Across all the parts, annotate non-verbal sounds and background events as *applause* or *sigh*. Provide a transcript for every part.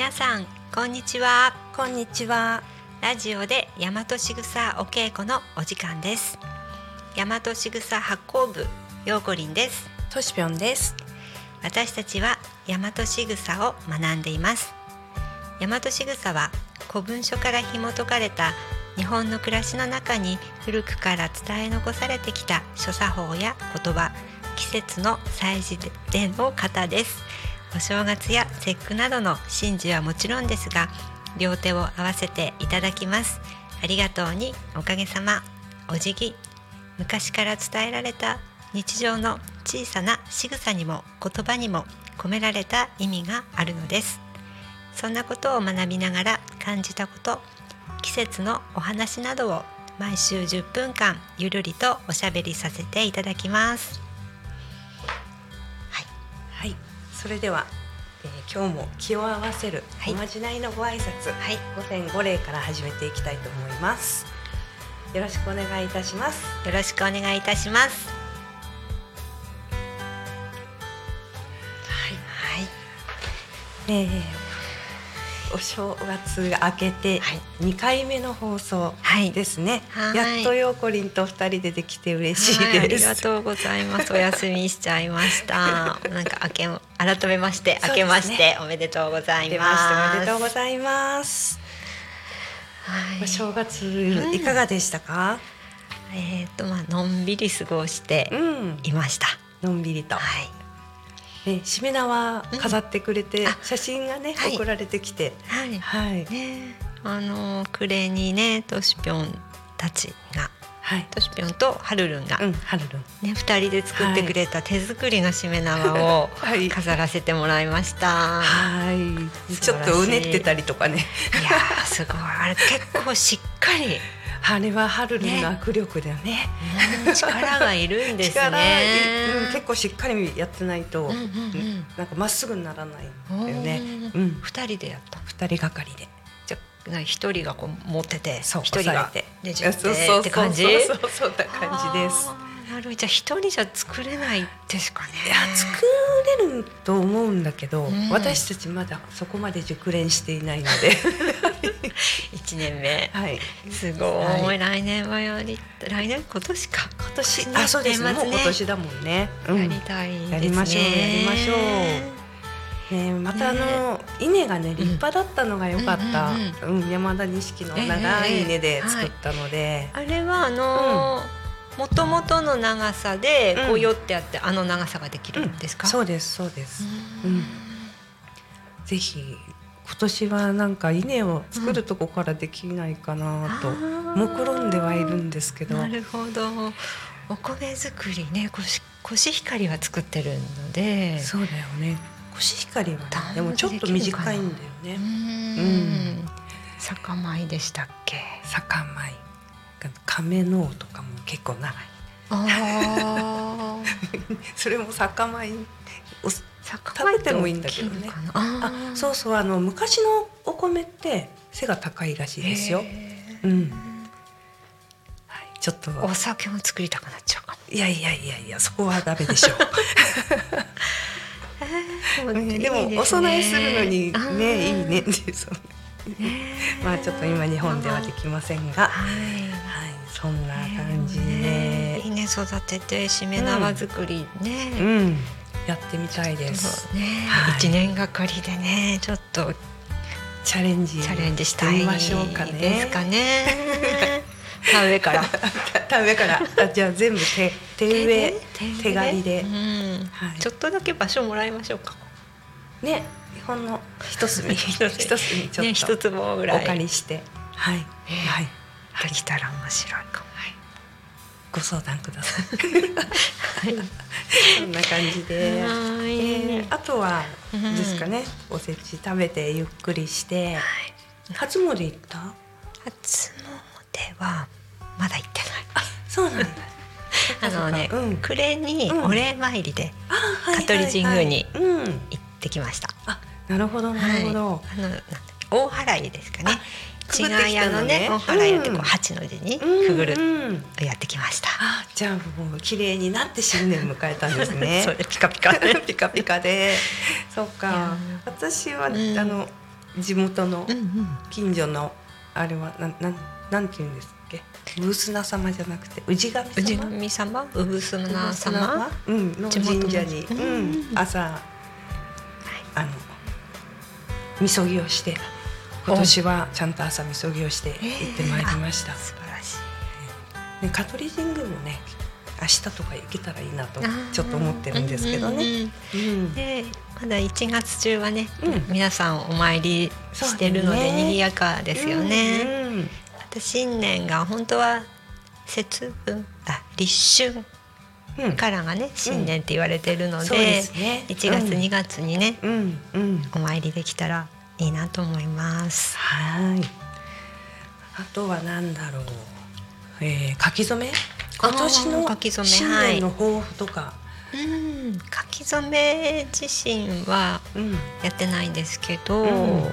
皆さんこんにちは。こんにちは。ラジオで大和しぐさお稽古のお時間です。大和しぐさ発行部ようこりんです。としぴょんです。私たちは大和しぐさを学んでいます。大和しぐさは古文書から紐解かれた日本の暮らしの中に古くから伝え残されてきた諸作法や言葉季節の祭事での方ですお正月や節句などの神事はもちろんですが両手を合わせていただきます。ありがとうにおかげさま。お辞儀。昔から伝えられた日常の小さな仕草にも言葉にも込められた意味があるのです。そんなことを学びながら感じたこと季節のお話などを毎週10分間ゆるりとおしゃべりさせていただきます。それでは、えー今日も気を合わせるはい。おまじないのご挨拶、はい。五点五礼から始めていきたいと思います。よろしくお願いいたします。よろしくお願いいたします。はい。えーお正月が明けてはい二回目の放送はいですね。はいやっとようこりんと二人でできて嬉しいはい、ありです。がとうございます。お休みしちゃいました。*laughs* なんか明け改めまして、明けましておめでとうござい出ます。おめでとうございます。はいお正月いかがでしたか？えっ、とまあのんびり過ごしてうん、いました。のんびりと。はい。ね、しめ縄飾ってくれて、写真がね、はい。送られてきて、はい。はい、ね、あの暮れにね、としぴょんたちが、はい、としぴょんとはるるんが、うん、はるるん、ね二人で作ってくれた手作りのしめ縄をはい。飾らせてもらいました。はい、ちょっとうねってたりとかね、いやーすごい。あれ結構しっかり。あれははるるんの握力だよね。うん力がいるんです力ね。いうん、結構しっかりやってないと、うんうんうんなんかまっすぐにならないんだよね。おーうん、二人でやった。二人がかりで、じゃあな一人がこう持ってて、一人がねじ *laughs* ってって感じ？そうそうそう、そんな感じです。なるじゃあ一人じゃ作れないですかね。いや作れると思うんだけど、うん私たちまだそこまで熟練していないので、*laughs* 一年目。はい、すごい、はい。来年はやり来年？今年か？今年。ね。あそうです。ね年末ねもう今年だもんね、うん。やりたいね。やりましょうやりましょう。ねまたあの、稲がね立派だったのが良かった、うんうん山田錦の長い稲で作ったので、あれはあのもともとの長さでこううんよってあって、あの長さができるんですか？そうですそうです、ううん。ん。ぜひ今年はなんか稲を作るとこからできないかなと、目論んではいるんですけどなるほど。お米作りね、コシコシヒカリは作ってるので。そうだよねコシヒカリはね単でもちょっと短いんだよねうーん。酒米でしたっけ？酒米亀のとかも結構長いああ。*laughs* それも酒米お酒食べてもいいんだけどねあそうそうあの昔のお米って背が高いらしいですよ。へうん。はい、ちょっとーお酒も作りたくなっちゃうかいやいやいやいやそこはダメでしょう。*laughs* も。ねでもお供えするのにねいいねってそう。まあちょっと今日本ではできませんが、ははい。いそんな感じで、ね稲育ててしめ縄作りうね。んやってみたいです。ねはい一年がかりでねちょっとチャレンジチャレンジしたいみましょうかね。ですかね。*laughs* 田植えから。*laughs* 田植えからあじゃあ全部手手植え手刈りでうんはいちょっとだけ場所もらいましょうか。ねほんの一隅一隅ちょっと、ね一坪ぐらい。お借りしてはい、ねはいできたら面白いかも。ご相談ください。そんな感じで、はいえーあとはうんですかね、おせち食べてゆっくりして、はい初詣行った？初詣はまだ行ってない。そうなんだ。*laughs* あのね、うん暮れにうんお礼参りで香取神宮にうん。行ってきました。あ、なるほどなるほど。大払いですかね。くぐってき違う屋のたのねね、大払いってこううん八の字にうんくぐるうんやってきました。あ、じゃあもう綺麗になって新年迎えたんですね。*laughs* ピカピカ。*laughs* ピカピカで、そっいやか。私は、うんあの地元の。近所のあれはなんなんなんて言うんですっけ？ブースナ様じゃなくて氏神様？氏神様、うん、の神社に、ううんん、朝あのみそぎをして今年はちゃんと朝みそぎをして行ってまいりました。素晴らしい。ね、香取神宮もね明日とか行けたらいいなとちょっと思ってるんですけどね。うんうんうんうん。でまだ1月中はね、うん。皆さんお参りしてるので賑やかですよね。うん私新年が本当は節分あ立春うんからがね新年って言われてるので,、そうですね。1月、うん2月にねうんうん。お参りできたらいいなと思います。はい。あとは何だろう。えー、書き初め？今年の書き初め新年の抱負とか。うん書き初め自身はうん。やってないんですけど、うん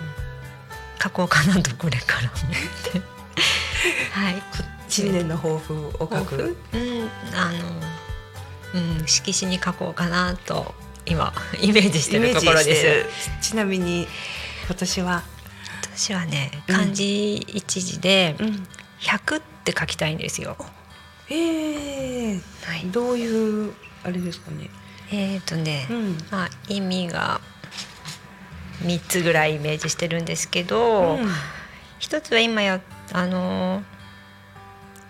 書こうかなとこれから思って。*laughs* はい。新年の抱負を書く？うん、あの、うん、色紙に書こうかなと今イメージしてるところでるす。ちなみに今年は。私はねうん漢字一字でん。百って書きたいんですよ。ええはい。どういうあれですかね。えっ、とね、うんまあ意味が三つぐらいイメージしてるんですけど、うん一つは今やあの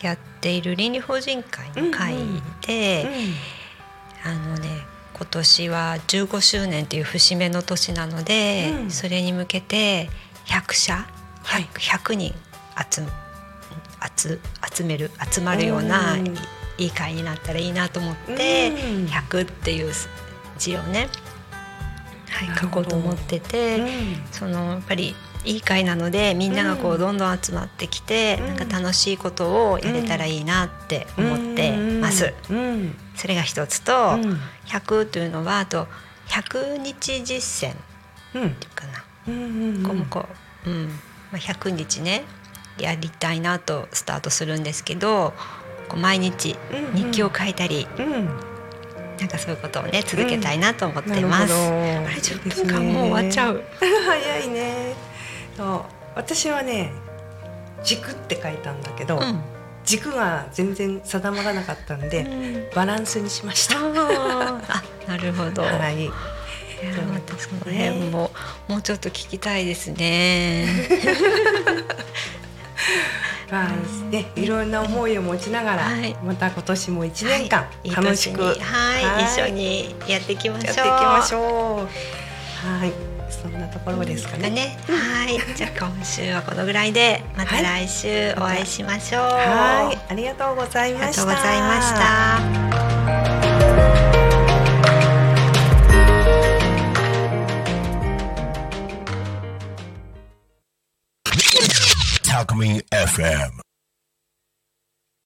やっている倫理法人会の会で、あのね今年は15周年という節目の年なので、うん。それに向けて100社 100,、100人集む集集める集まるようなうん。いい会になったらいいなと思って、うん。100っていう字をね、はい、書こうと思ってて、うん。そのやっぱりいい会なのでみんながこううん。どんどん集まってきて、うん。なんか楽しいことをやれたらいいなって思ってます。うん。それが一つと、うん100というのはあと100日実践っうん。ていうかな、うんうん。こうもこう、うんまあ、100日ねやりたいなとスタートするんですけどこう毎日うんうん日記を書いたり、うん。なんかそういうことをね続けたいなと思ってます。なるほどあれ10分間もう終わっちゃう。*laughs* 早いね。そう私はね軸って書いたんだけど、うん軸が全然定まらなかったんで、うんバランスにしました。あ *laughs* なるほど。はい。またその辺ももうちょっと聞きたいですね。*laughs* まあね、いろんな思いを持ちながら、はいまた今年も一年間はい楽しく、いいはい、一緒にやっていきましょう。やっていきましょう。はい、ところですかね。ね。はい、じゃあ今週はこのぐらいで、また来週お会いしましょう。はい、ありがとうございありがました。とうございました。Talk Me FM.